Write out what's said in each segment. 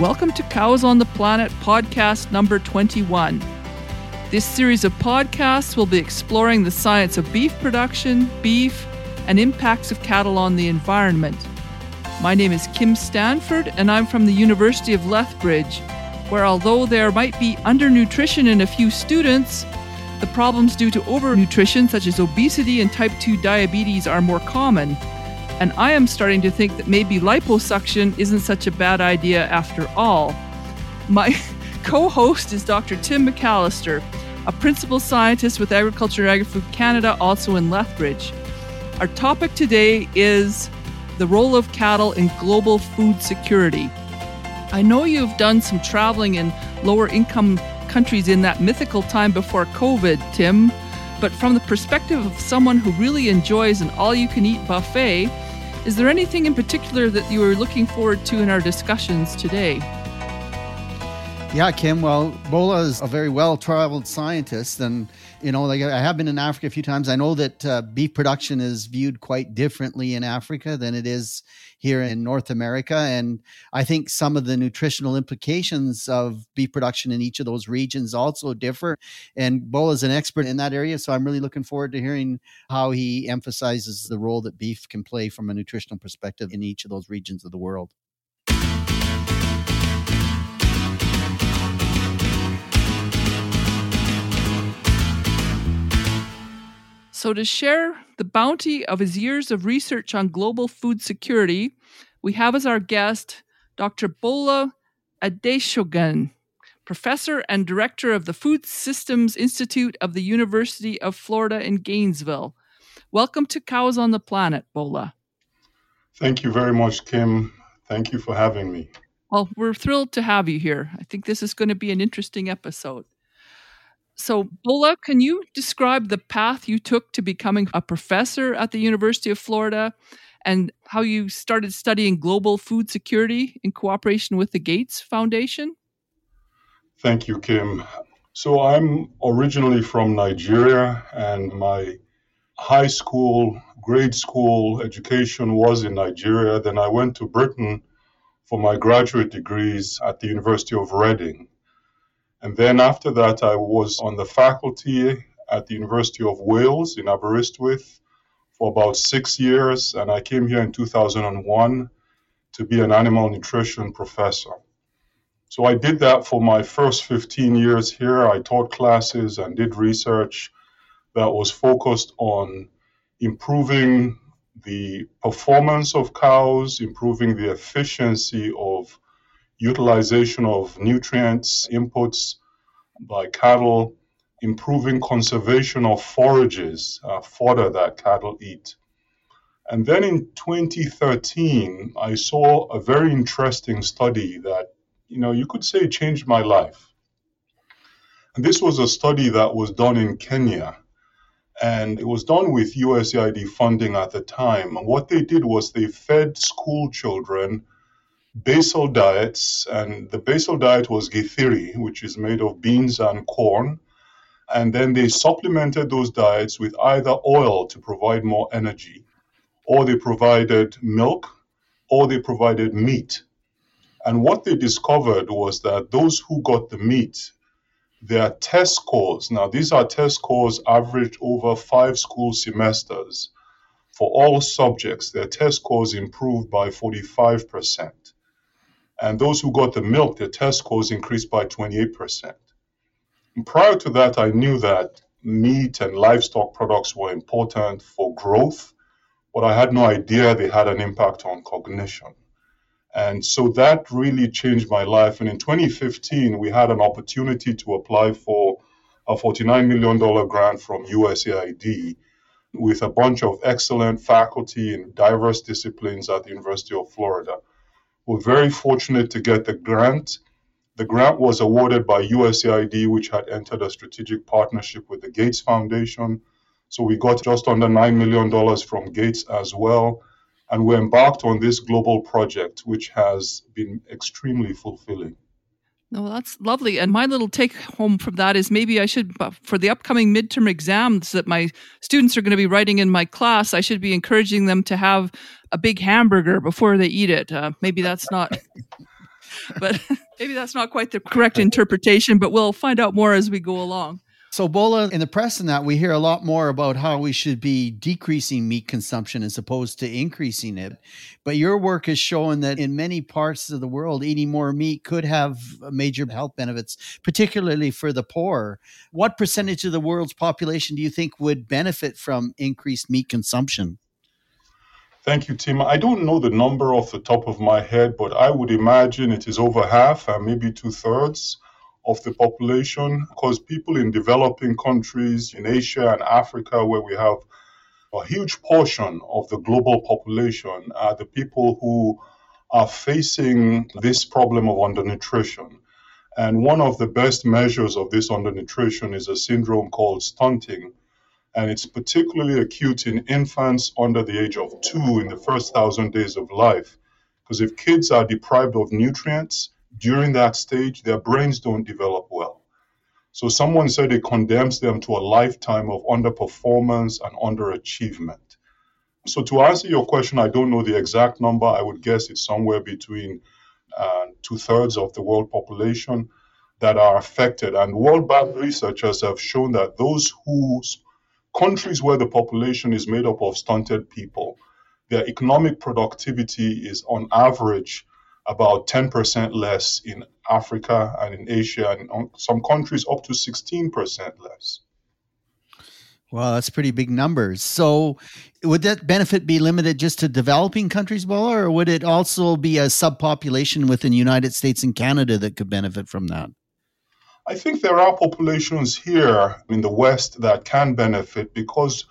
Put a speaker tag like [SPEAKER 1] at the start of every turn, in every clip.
[SPEAKER 1] Welcome to Cows on the Planet podcast number 21. This series of podcasts will be exploring the science of beef production, beef, and impacts of cattle on the environment. My name is Kim Stanford, and I'm from the University of Lethbridge, where although there might be undernutrition in a few students, the problems due to overnutrition, such as obesity and type 2 diabetes, are more common. And I am starting to think that maybe liposuction isn't such a bad idea after all. My co host is Dr. Tim McAllister, a principal scientist with Agriculture and Agri-Food Canada, also in Lethbridge. Our topic today is the role of cattle in global food security. I know you've done some traveling in lower income countries in that mythical time before COVID, Tim, but from the perspective of someone who really enjoys an all you can eat buffet, is there anything in particular that you are looking forward to in our discussions today?
[SPEAKER 2] Yeah, Kim. Well, Bola is a very well traveled scientist. And, you know, like I have been in Africa a few times. I know that uh, beef production is viewed quite differently in Africa than it is here in North America. And I think some of the nutritional implications of beef production in each of those regions also differ. And Bo is an expert in that area. So I'm really looking forward to hearing how he emphasizes the role that beef can play from a nutritional perspective in each of those regions of the world.
[SPEAKER 1] So, to share the bounty of his years of research on global food security, we have as our guest Dr. Bola Adesogan, professor and director of the Food Systems Institute of the University of Florida in Gainesville. Welcome to Cows on the Planet, Bola.
[SPEAKER 3] Thank you very much, Kim. Thank you for having me.
[SPEAKER 1] Well, we're thrilled to have you here. I think this is going to be an interesting episode. So, Bola, can you describe the path you took to becoming a professor at the University of Florida and how you started studying global food security in cooperation with the Gates Foundation?
[SPEAKER 3] Thank you, Kim. So, I'm originally from Nigeria, and my high school, grade school education was in Nigeria. Then I went to Britain for my graduate degrees at the University of Reading. And then after that, I was on the faculty at the University of Wales in Aberystwyth for about six years. And I came here in 2001 to be an animal nutrition professor. So I did that for my first 15 years here. I taught classes and did research that was focused on improving the performance of cows, improving the efficiency of utilization of nutrients inputs by cattle, improving conservation of forages, uh, fodder that cattle eat. And then in 2013, I saw a very interesting study that, you know, you could say changed my life. And this was a study that was done in Kenya. And it was done with USAID funding at the time. And what they did was they fed school children basal diets, and the basal diet was githeri, which is made of beans and corn. And then they supplemented those diets with either oil to provide more energy, or they provided milk, or they provided meat. And what they discovered was that those who got the meat, their test scores, now these are test scores averaged over five school semesters. For all subjects, their test scores improved by 45%. And those who got the milk, their test scores increased by 28%. And prior to that, I knew that meat and livestock products were important for growth, but I had no idea they had an impact on cognition. And so that really changed my life. And in 2015, we had an opportunity to apply for a $49 million grant from USAID with a bunch of excellent faculty in diverse disciplines at the University of Florida. We're very fortunate to get the grant. The grant was awarded by USAID, which had entered a strategic partnership with the Gates Foundation. So we got just under $9 million from Gates as well. And we embarked on this global project, which has been extremely fulfilling.
[SPEAKER 1] No, that's lovely. And my little take home from that is maybe I should, for the upcoming midterm exams that my students are going to be writing in my class, I should be encouraging them to have a big hamburger before they eat it. Uh, maybe that's not. but maybe that's not quite the correct interpretation, but we'll find out more as we go along.
[SPEAKER 2] So, Bola, in the press and that, we hear a lot more about how we should be decreasing meat consumption as opposed to increasing it. But your work has shown that in many parts of the world, eating more meat could have major health benefits, particularly for the poor. What percentage of the world's population do you think would benefit from increased meat consumption?
[SPEAKER 3] Thank you, Tim. I don't know the number off the top of my head, but I would imagine it is over half, and maybe two thirds of the population because people in developing countries in Asia and Africa, where we have a huge portion of the global population, are the people who are facing this problem of undernutrition. And one of the best measures of this undernutrition is a syndrome called stunting. And it's particularly acute in infants under the age of two in the first thousand days of life. Because if kids are deprived of nutrients, during that stage, their brains don't develop well. So someone said it condemns them to a lifetime of underperformance and underachievement. So to answer your question, I don't know the exact number. I would guess it's somewhere between uh, two thirds of the world population that are affected. And World Bank researchers have shown that those whose countries where the population is made up of stunted people, their economic productivity is on average about 10% less in Africa and in Asia, and some countries up to 16% less.
[SPEAKER 2] Well, that's pretty big numbers. So, would that benefit be limited just to developing countries, Bola, or would it also be a subpopulation within the United States and Canada that could benefit from that?
[SPEAKER 3] I think there are populations here in the West that can benefit because,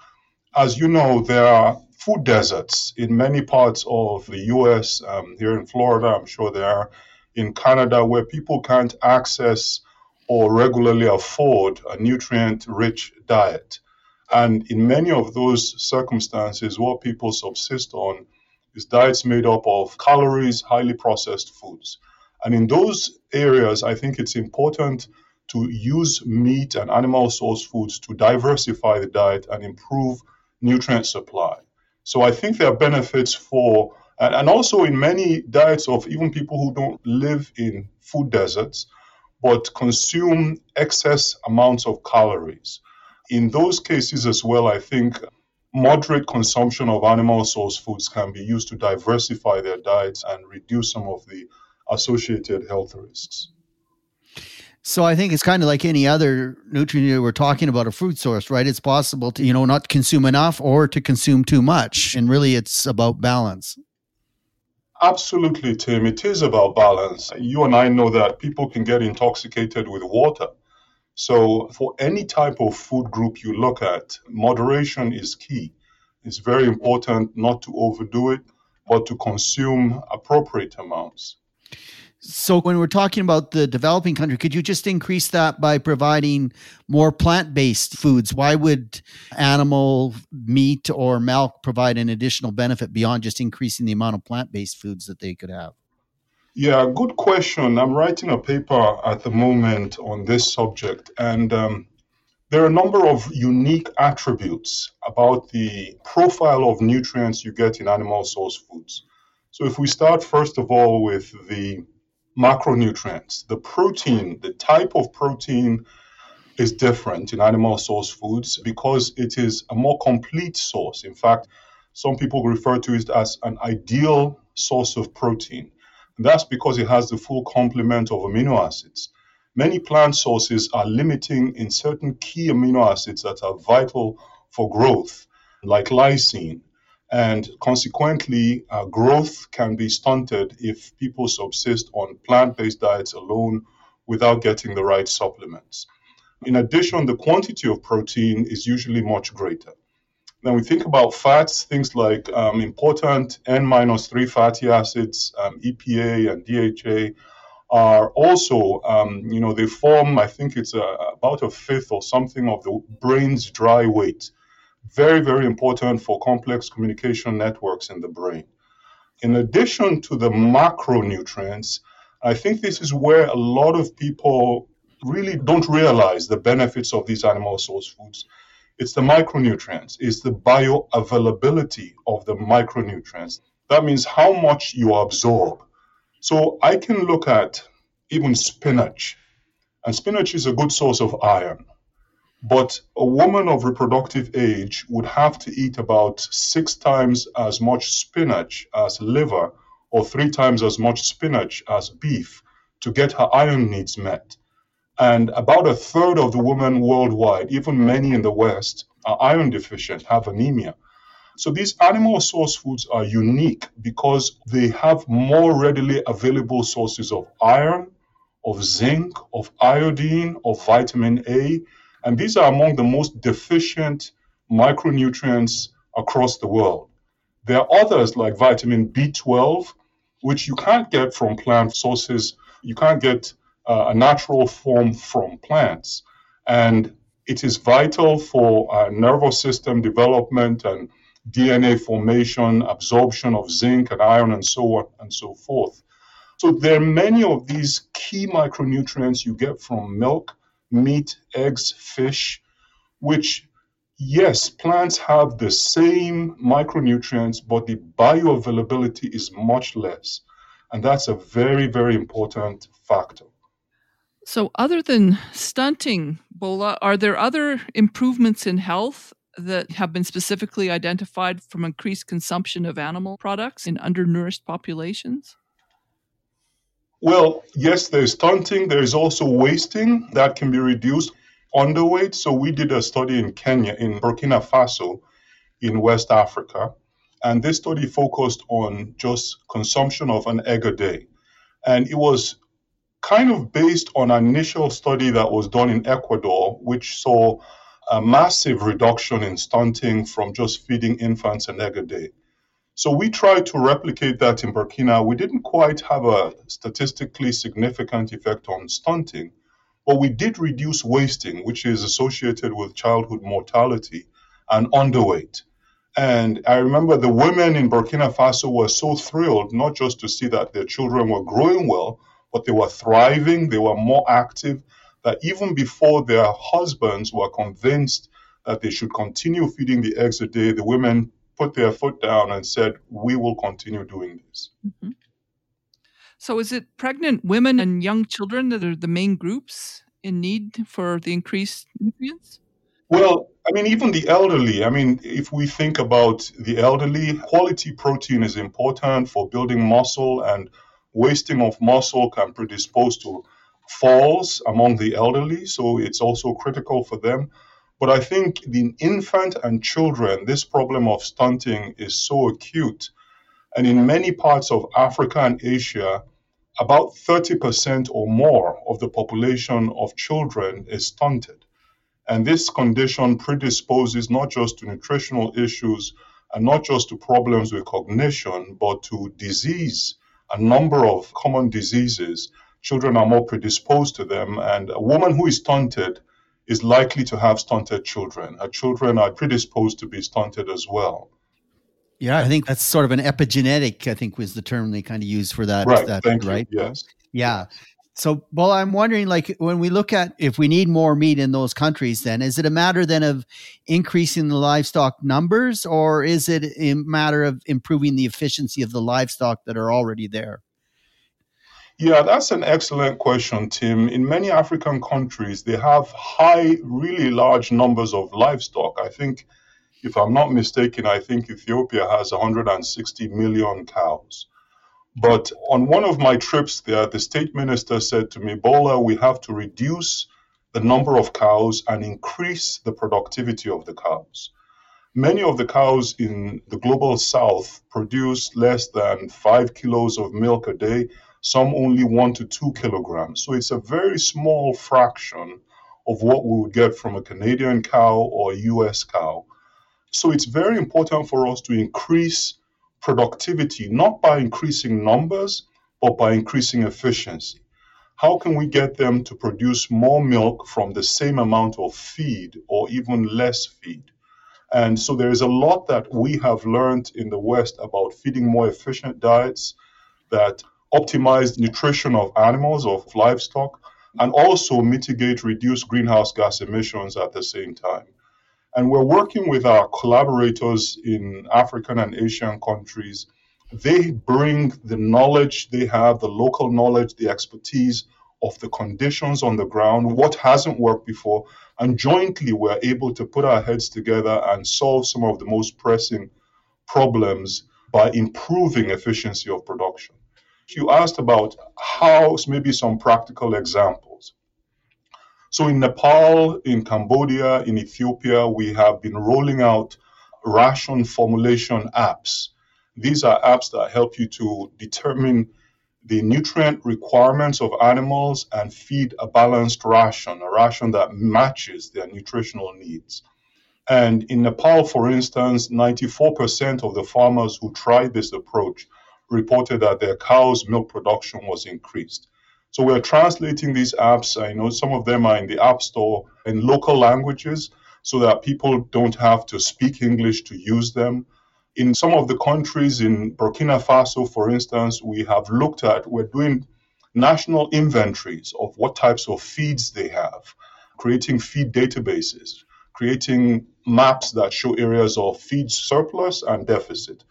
[SPEAKER 3] as you know, there are food deserts in many parts of the US. Um, here in Florida, I'm sure there are in Canada, where people can't access or regularly afford a nutrient rich diet. And in many of those circumstances, what people subsist on is diets made up of calories, highly processed foods. And in those areas, I think it's important to use meat and animal source foods to diversify the diet and improve nutrient supply. So I think there are benefits for, and, also in many diets of even people who don't live in food deserts, but consume excess amounts of calories. In those cases as well, I think moderate consumption of animal source foods can be used to diversify their diets and reduce some of the associated health risks.
[SPEAKER 2] So I think it's kind of like any other nutrient we're talking about a food source, right? It's possible to, you know, not consume enough or to consume too much. And really it's about balance.
[SPEAKER 3] Absolutely, Tim. It is about balance. You and I know that people can get intoxicated with water. So, for any type of food group you look at, moderation is key. It's very important not to overdo it, but to consume appropriate amounts.
[SPEAKER 2] So, when we're talking about the developing country, could you just increase that by providing more plant based foods? Why would animal meat or milk provide an additional benefit beyond just increasing the amount of plant based foods that they could have?
[SPEAKER 3] Yeah, good question. I'm writing a paper at the moment on this subject, and um, there are a number of unique attributes about the profile of nutrients you get in animal source foods. So, if we start first of all with the macronutrients. The protein, the type of protein is different in animal source foods because it is a more complete source. In fact, some people refer to it as an ideal source of protein. And that's because it has the full complement of amino acids. Many plant sources are limiting in certain key amino acids that are vital for growth, like lysine, and consequently, uh, growth can be stunted if people subsist on plant based diets alone without getting the right supplements. In addition, the quantity of protein is usually much greater. When we think about fats, things like um, important N minus 3 fatty acids, um, EPA and DHA, are also, um, you know, they form, I think it's a, about a fifth or something of the brain's dry weight very, very important for complex communication networks in the brain. In addition to the macronutrients, I think this is where a lot of people really don't realize the benefits of these animal source foods. It's the micronutrients, it's the bioavailability of the micronutrients. That means how much you absorb. So I can look at even spinach, and spinach is a good source of iron. But a woman of reproductive age would have to eat about six times as much spinach as liver, or three times as much spinach as beef to get her iron needs met. And about a third of the women worldwide, even many in the West, are iron deficient, have anemia. So these animal source foods are unique because they have more readily available sources of iron, of zinc, of iodine, of vitamin A, and these are among the most deficient micronutrients across the world. There are others like vitamin B12, which you can't get from plant sources. You can't get uh, a natural form from plants. And it is vital for uh, nervous system development and DNA formation, absorption of zinc and iron, and so on and so forth. So there are many of these key micronutrients you get from milk meat, eggs, fish, which, yes, plants have the same micronutrients, but the bioavailability is much less. And that's a very, very important factor.
[SPEAKER 1] So, other than stunting, Bola, are there other improvements in health that have been specifically identified from increased consumption of animal products in undernourished populations?
[SPEAKER 3] Well, yes, there's stunting. There's also wasting that can be reduced. Underweight. So we did a study in Kenya, in Burkina Faso, in West Africa. And this study focused on just consumption of an egg a day. And it was kind of based on an initial study that was done in Ecuador, which saw a massive reduction in stunting from just feeding infants an egg a day. So we tried to replicate that in Burkina. We didn't quite have a statistically significant effect on stunting, but we did reduce wasting, which is associated with childhood mortality and underweight. And I remember the women in Burkina Faso were so thrilled, not just to see that their children were growing well, but they were thriving, they were more active, that even before their husbands were convinced that they should continue feeding the eggs a day, the women put their foot down and said, We will continue doing this. Mm-hmm.
[SPEAKER 1] So, is it pregnant women and young children that are the main groups in need for the increased nutrients?
[SPEAKER 3] Well, I mean, even the elderly. I mean, if we think about the elderly, quality protein is important for building muscle, and wasting of muscle can predispose to falls among the elderly. So, it's also critical for them. But I think the infant and children, this problem of stunting is so acute. And in many parts of Africa and Asia, about 30% or more of the population of children is stunted. And this condition predisposes not just to nutritional issues and not just to problems with cognition, but to disease, a number of common diseases. Children are more predisposed to them. And a woman who is stunted is likely to have stunted children. Her children are predisposed to be stunted as well.
[SPEAKER 2] Yeah, I think that's sort of an epigenetic, I think was the term they kind of used for that.
[SPEAKER 3] Right.
[SPEAKER 2] That,
[SPEAKER 3] Thank
[SPEAKER 2] right?
[SPEAKER 3] You. Yes.
[SPEAKER 2] Yeah. So, well, I'm wondering, like, when we look at if we need more meat in those countries, then is it a matter then of increasing the livestock numbers, or is it a matter of improving the efficiency of the livestock that are already there?
[SPEAKER 3] Yeah, that's an excellent question, Tim. In many African countries, they have high, really large numbers of livestock. I think, if I'm not mistaken, I think Ethiopia has 160 million cows. But on one of my trips there, the state minister said to me, Bola, we have to reduce the number of cows and increase the productivity of the cows. Many of the cows in the global south produce less than five kilos of milk a day some only one to two kilograms. So it's a very small fraction of what we would get from a Canadian cow or a US cow. So it's very important for us to increase productivity, not by increasing numbers, but by increasing efficiency. How can we get them to produce more milk from the same amount of feed or even less feed? And so there is a lot that we have learned in the West about feeding more efficient diets that optimize nutrition of animals, of livestock, and also mitigate reduced greenhouse gas emissions at the same time. And we're working with our collaborators in African and Asian countries They bring the knowledge they have, the local knowledge, the expertise of the conditions on the ground, what hasn't worked before, and jointly we're able to put our heads together and solve some of the most pressing problems by improving efficiency of production. You asked about how, maybe some practical examples. So in Nepal, in Cambodia, in Ethiopia, we have been rolling out ration formulation apps. These are apps that help you to determine the nutrient requirements of animals and feed a balanced ration, a ration that matches their nutritional needs. And in Nepal, for instance, 94% of the farmers who tried this approach reported that their cows' milk production was increased. So we're translating these apps. I know some of them are in the App Store in local languages so that people don't have to speak English to use them. In some of the countries, in Burkina Faso, for instance, we have looked at, we're doing national inventories of what types of feeds they have, creating feed databases, creating maps that show areas of feed surplus and deficit.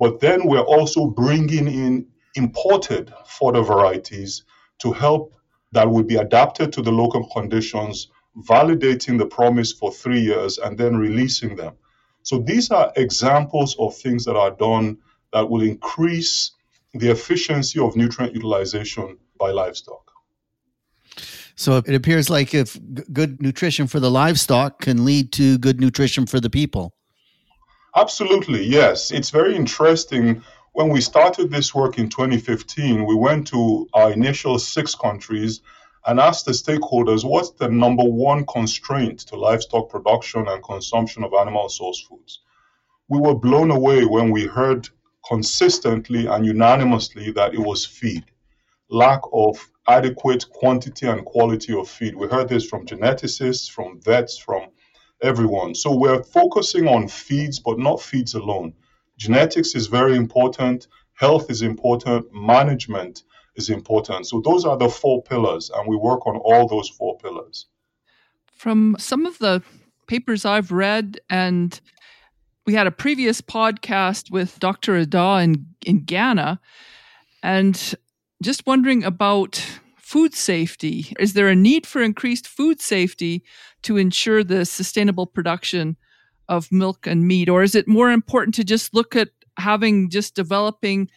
[SPEAKER 3] But then we're also bringing in imported fodder varieties to help that would be adapted to the local conditions, validating the promise for three years, and then releasing them. So these are examples of things that are done that will increase the efficiency of nutrient utilization by livestock.
[SPEAKER 2] So it appears like if good nutrition for the livestock can lead to good nutrition for the people.
[SPEAKER 3] Absolutely, yes. It's very interesting when we started this work in 2015, we went to our initial six countries and asked the stakeholders what's the number one constraint to livestock production and consumption of animal source foods. We were blown away when we heard consistently and unanimously that it was feed, lack of adequate quantity and quality of feed. We heard this from geneticists, from vets, from everyone. So we're focusing on feeds, but not feeds alone genetics is very important, health is important, management is important. So those are the four pillars, and we work on all those four pillars.
[SPEAKER 1] From some of the papers I've read, and we had a previous podcast with Dr. Ada in, in Ghana, and just wondering about food safety. Is there a need for increased food safety to ensure the sustainable production of milk and meat? Or is it more important to just look at having just developing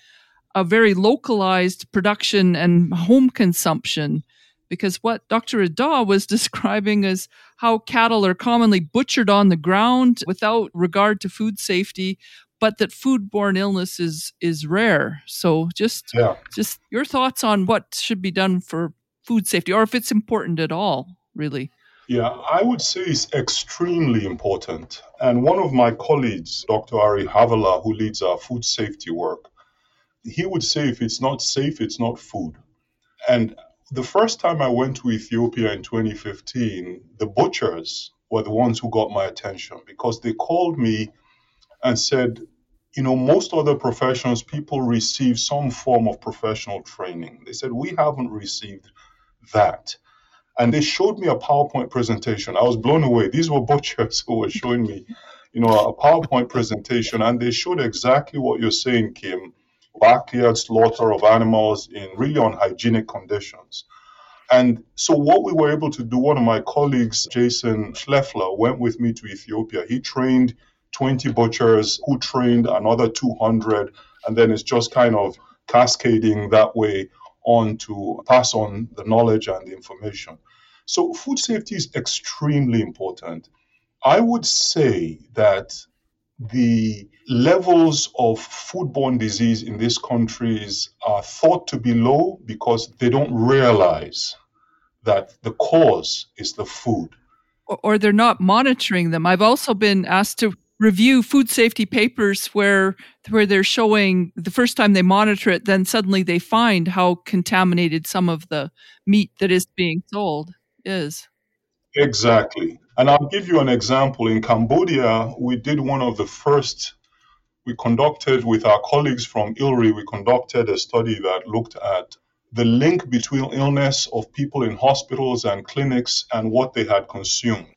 [SPEAKER 1] a very localized production and home consumption? Because what Dr. Ada was describing is how cattle are commonly butchered on the ground without regard to food safety, but that foodborne illness is is rare. So just yeah. just your thoughts on what should be done for food safety, or if it's important at all, really.
[SPEAKER 3] Yeah, I would say it's extremely important. And one of my colleagues, Dr. Arie Havelaar, who leads our food safety work, he would say if it's not safe, it's not food. And the first time I went to Ethiopia in 2015, the butchers were the ones who got my attention because they called me and said, you know, most other professions, people receive some form of professional training. They said, we haven't received that and they showed me a PowerPoint presentation. I was blown away. These were butchers who were showing me, you know, a PowerPoint presentation, and they showed exactly what you're saying, Kim. Backyard slaughter of animals in really unhygienic conditions. And so, what we were able to do, one of my colleagues, Jason Scheffler, went with me to Ethiopia. He trained 20 butchers who trained another 200, and then it's just kind of cascading that way on to pass on the knowledge and the information. So, food safety is extremely important. I would say that the levels of foodborne disease in these countries are thought to be low because they don't realize that the cause is the food.
[SPEAKER 1] Or they're not monitoring them. I've also been asked to review food safety papers where where they're showing the first time they monitor it then suddenly they find how contaminated some of the meat that is being sold is.
[SPEAKER 3] Exactly. And i'll give you an example. In cambodia we did one of the first we conducted with our colleagues from ILRI we conducted a study that looked at the link between illness of people in hospitals and clinics and what they had consumed.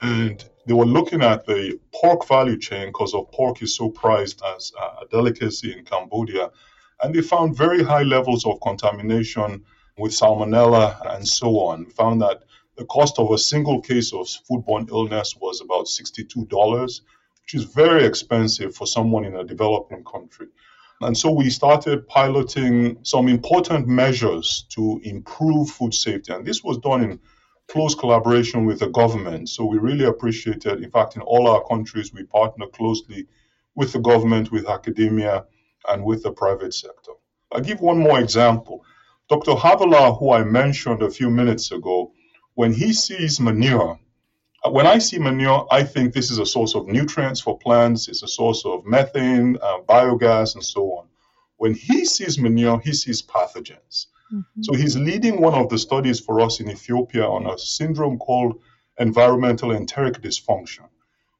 [SPEAKER 3] And they were looking at the pork value chain because of pork is so prized as a delicacy in Cambodia. And they found very high levels of contamination with salmonella and so on. Found that the cost of a single case of foodborne illness was about $62, which is very expensive for someone in a developing country. And so we started piloting some important measures to improve food safety. And this was done in close collaboration with the government. So we really appreciated, in fact, in all our countries, we partner closely with the government, with academia, and with the private sector. I'll give one more example. Dr. Havelaar, who I mentioned a few minutes ago, when he sees manure, when I see manure, I think this is a source of nutrients for plants, it's a source of methane, uh, biogas, and so on. When he sees manure, he sees pathogens. Mm-hmm. So he's leading one of the studies for us in Ethiopia on a syndrome called environmental enteric dysfunction,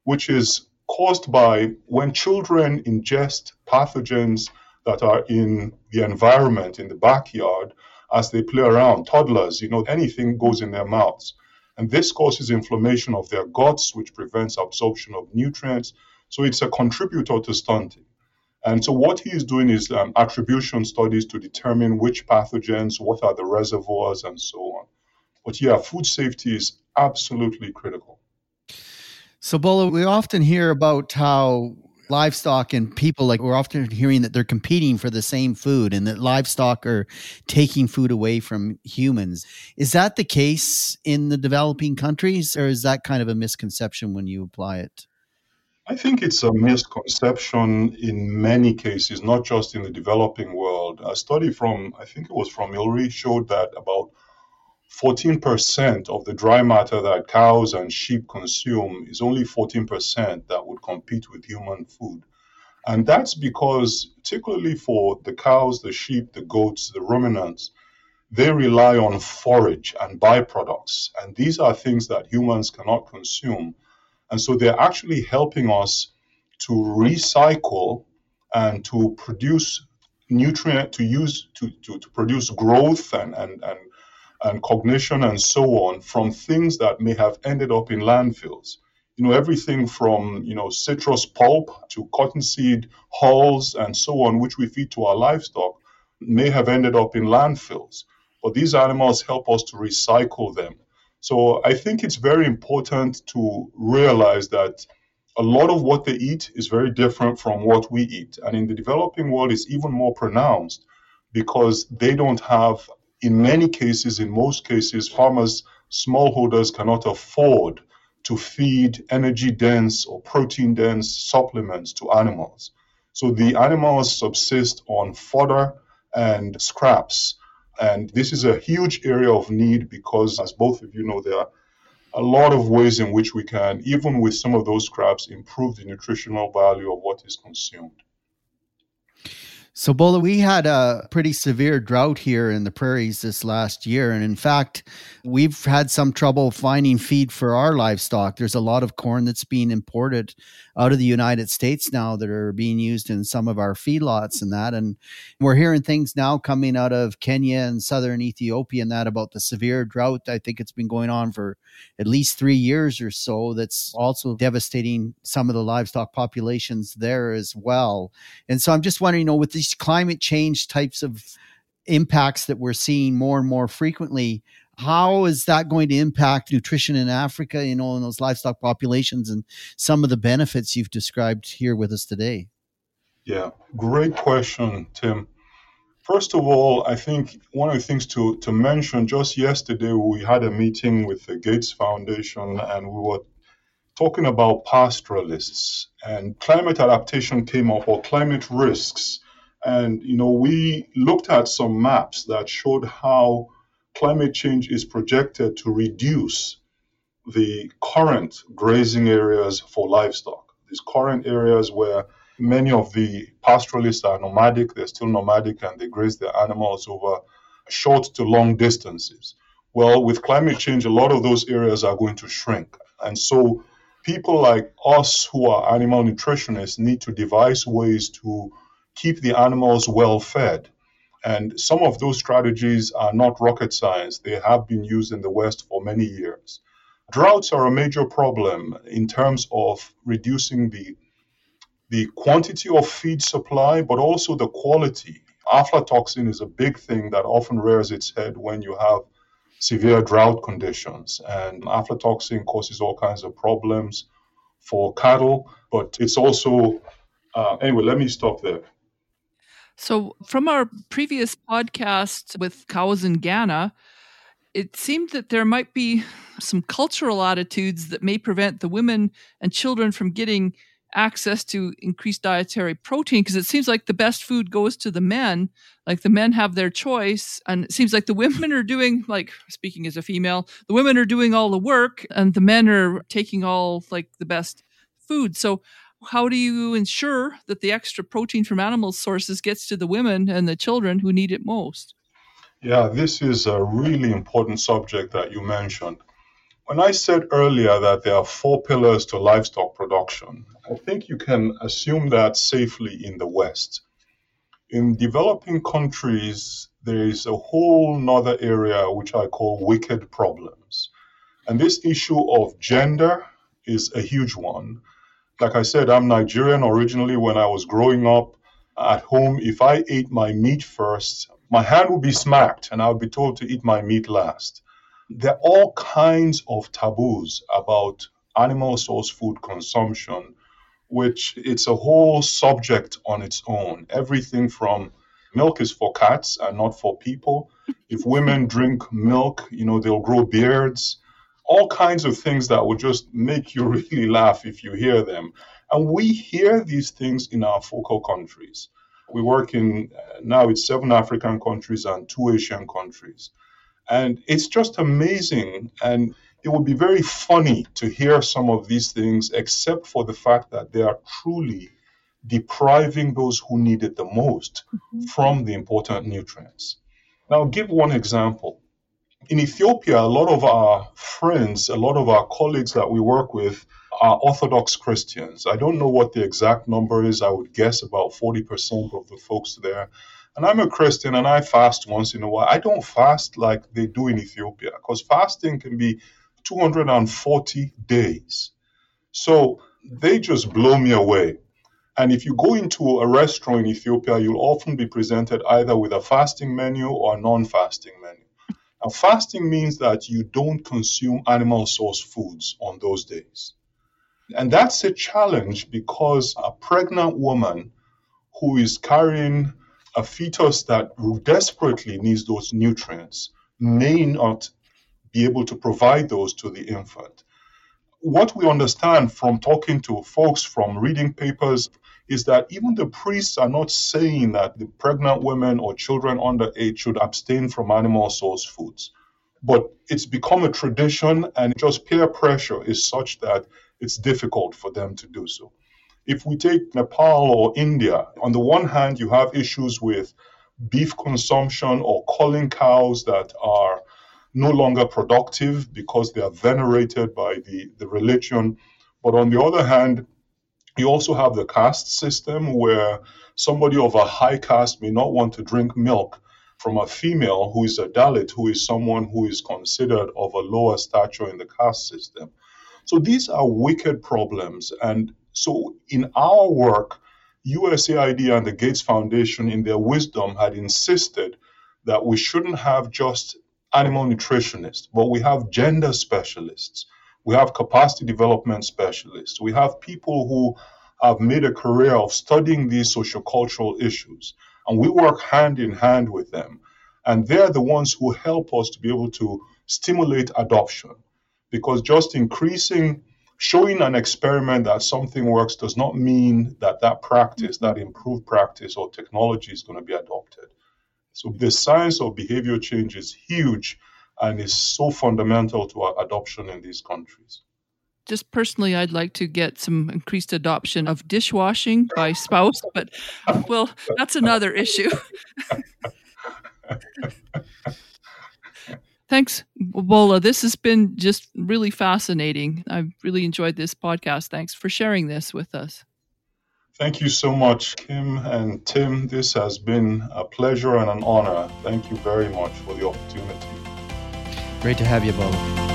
[SPEAKER 3] which is caused by when children ingest pathogens that are in the environment, in the backyard, as they play around. Toddlers, you know, anything goes in their mouths. And this causes inflammation of their guts, which prevents absorption of nutrients. So it's a contributor to stunting. And so what he is doing is um, attribution studies to determine which pathogens, what are the reservoirs, and so on. But yeah, food safety is absolutely critical.
[SPEAKER 2] So, Bola, we often hear about how livestock and people like we're often hearing that they're competing for the same food and that livestock are taking food away from humans. Is that the case in the developing countries, or is that kind of a misconception when you apply it?
[SPEAKER 3] I think it's a misconception in many cases, not just in the developing world. A study from, I think it was from ILRI, showed that about 14% of the dry matter that cows and sheep consume is only 14% that would compete with human food. And that's because, particularly for the cows, the sheep, the goats, the ruminants, they rely on forage and byproducts. And these are things that humans cannot consume. And so they're actually helping us to recycle and to produce nutrient to use to, to, to produce growth and, and, and, and cognition and so on from things that may have ended up in landfills. You know, everything from, you know, citrus pulp to cottonseed hulls and so on, which we feed to our livestock, may have ended up in landfills. But these animals help us to recycle them so I think it's very important to realize that a lot of what they eat is very different from what we eat. And in the developing world, it's even more pronounced because they don't have, in many cases, in most cases, farmers, smallholders cannot afford to feed energy dense or protein dense supplements to animals. So the animals subsist on fodder and scraps and this is a huge area of need because, as both of you know, there are a lot of ways in which we can, even with some of those scraps, improve the nutritional value of what is consumed.
[SPEAKER 2] So, Bola, we had a pretty severe drought here in the prairies this last year. And in fact, we've had some trouble finding feed for our livestock. There's a lot of corn that's being imported out of the United States now that are being used in some of our feedlots and that. And we're hearing things now coming out of Kenya and southern Ethiopia and that about the severe drought. I think it's been going on for at least three years or so. That's also devastating some of the livestock populations there as well. And so I'm just wondering, you know, with these climate change types of impacts that we're seeing more and more frequently, how is that going to impact nutrition in Africa, you know, in those livestock populations and some of the benefits you've described here with us today?
[SPEAKER 3] Yeah, great question, Tim. First of all, I think one of the things to, to mention just yesterday, we had a meeting with the Gates Foundation and we were talking about pastoralists and climate adaptation came up or climate risks. And, you know, we looked at some maps that showed how climate change is projected to reduce the current grazing areas for livestock. These current areas where many of the pastoralists are nomadic, they're still nomadic and they graze their animals over short to long distances. Well, with climate change, a lot of those areas are going to shrink. And so people like us who are animal nutritionists need to devise ways to keep the animals well fed and some of those strategies are not rocket science. They have been used in the West for many years. Droughts are a major problem in terms of reducing the the quantity of feed supply, but also the quality. Aflatoxin is a big thing that often rears its head when you have severe drought conditions. And aflatoxin causes all kinds of problems for cattle, but it's also, uh, anyway, let me stop there.
[SPEAKER 1] So, from our previous podcast with cows in Ghana, it seemed that there might be some cultural attitudes that may prevent the women and children from getting access to increased dietary protein because it seems like the best food goes to the men. Like the men have their choice and it seems like the women are doing like speaking as a female the women are doing all the work and the men are taking all like the best food. So how do you ensure that the extra protein from animal sources gets to the women and the children who need it most
[SPEAKER 3] yeah this is a really important subject that you mentioned when I said earlier that there are four pillars to livestock production, I think you can assume that safely in the West. In developing countries, there is a whole nother area which I call wicked problems. And this issue of gender is a huge one. Like I said, I'm Nigerian originally. When I was growing up at home, if I ate my meat first, my hand would be smacked and I would be told to eat my meat last. There are all kinds of taboos about animal source food consumption, which it's a whole subject on its own. Everything from milk is for cats and not for people. If women drink milk, you know, they'll grow beards. All kinds of things that will just make you really laugh if you hear them. And we hear these things in our focal countries. We work in now it's seven African countries and two Asian countries. And it's just amazing. And it would be very funny to hear some of these things, except for the fact that they are truly depriving those who need it the most mm-hmm. from the important nutrients. Now, I'll give one example. In Ethiopia, a lot of our friends, a lot of our colleagues that we work with are Orthodox Christians. I don't know what the exact number is. I would guess about 40% of the folks there and I'm a Christian and I fast once in a while. I don't fast like they do in Ethiopia because fasting can be 240 days. So they just blow me away. And if you go into a restaurant in Ethiopia, you'll often be presented either with a fasting menu or a non fasting menu. Fasting means that you don't consume animal source foods on those days. And that's a challenge because a pregnant woman who is carrying a fetus that desperately needs those nutrients may not be able to provide those to the infant. What we understand from talking to folks, from reading papers, is that even the priests are not saying that the pregnant women or children under age should abstain from animal source foods. But it's become a tradition, and just peer pressure is such that it's difficult for them to do so. If we take Nepal or India, on the one hand, you have issues with beef consumption or culling cows that are no longer productive because they are venerated by the, the religion. But on the other hand, you also have the caste system where somebody of a high caste may not want to drink milk from a female who is a Dalit, who is someone who is considered of a lower stature in the caste system. So these are wicked problems. And so in our work, USAID and the Gates Foundation, in their wisdom, had insisted that we shouldn't have just animal nutritionists, but we have gender specialists. We have capacity development specialists. We have people who have made a career of studying these sociocultural issues. And we work hand in hand with them. And they're the ones who help us to be able to stimulate adoption. Because just increasing showing an experiment that something works does not mean that that practice, that improved practice or technology is going to be adopted. So the science of behavior change is huge and is so fundamental to our adoption in these countries.
[SPEAKER 1] Just personally, I'd like to get some increased adoption of dishwashing by spouse, but well, that's another issue. Thanks, Bola. This has been just really fascinating. I've really enjoyed this podcast. Thanks for sharing this with us.
[SPEAKER 3] Thank you so much, Kim and Tim. This has been a pleasure and an honor. Thank you very much for the opportunity.
[SPEAKER 2] Great to have you, Bola.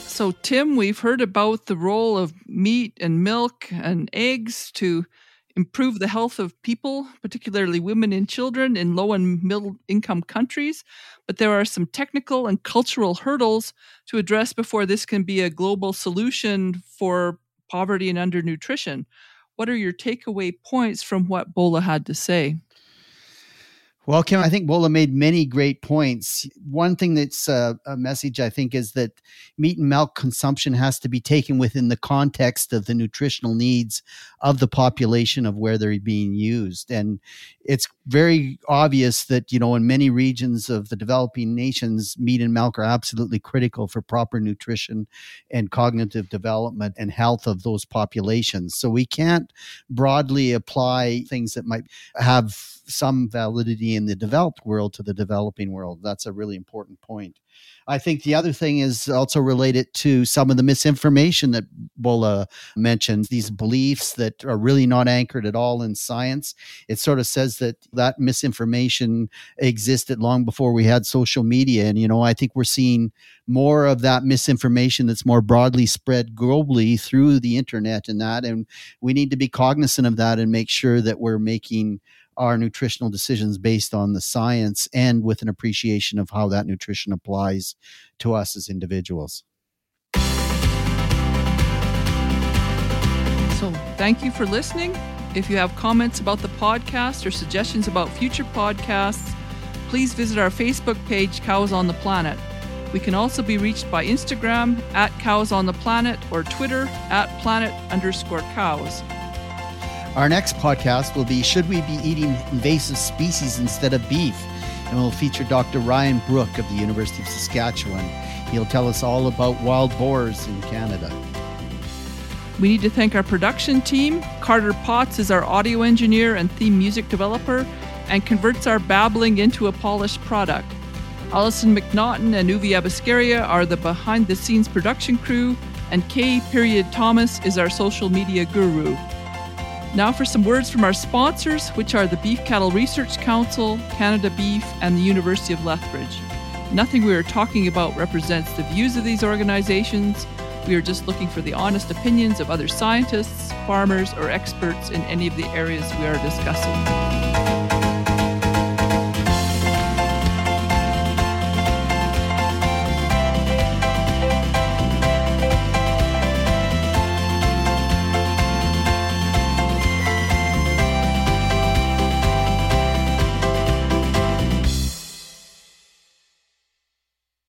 [SPEAKER 1] So, Tim, we've heard about the role of meat and milk and eggs to improve the health of people, particularly women and children in low and middle income countries. But there are some technical and cultural hurdles to address before this can be a global solution for poverty and undernutrition. What are your takeaway points from what Bola had to say?
[SPEAKER 2] Well, Kim, I think Bola made many great points. One thing that's a, a, message, I think, is that meat and milk consumption has to be taken within the context of the nutritional needs of the population of where they're being used. And it's very obvious that, you know, in many regions of the developing nations, meat and milk are absolutely critical for proper nutrition and cognitive development and health of those populations. So we can't broadly apply things that might have some validity in the developed world to the developing world. That's a really important point. I think the other thing is also related to some of the misinformation that Bola mentioned, these beliefs that are really not anchored at all in science. It sort of says that that misinformation existed long before we had social media. And, you know, I think we're seeing more of that misinformation that's more broadly spread globally through the internet and that. And we need to be cognizant of that and make sure that we're making our nutritional decisions based on the science and with an appreciation of how that nutrition applies to us as individuals.
[SPEAKER 1] So, thank you for listening. If you have comments about the podcast or suggestions about future podcasts, please visit our Facebook page, Cows on the Planet. We can also be reached by Instagram at Cows on the Planet or Twitter at planet underscore cows.
[SPEAKER 2] Our next podcast will be Should We Be Eating Invasive Species Instead of Beef? And we'll feature Dr. Ryan Brook of the University of Saskatchewan. He'll tell us all about wild boars in Canada.
[SPEAKER 1] We need to thank our production team. Carter Potts is our audio engineer and theme music developer and converts our babbling into a polished product. Allison McNaughton and Uvi Abascaria are the behind the scenes production crew, and Kay Period Thomas is our social media guru. Now for some words from our sponsors, which are the Beef Cattle Research Council, Canada Beef, and the University of Lethbridge. Nothing we are talking about represents the views of these organizations. We are just looking for the honest opinions of other scientists, farmers, or experts in any of the areas we are discussing.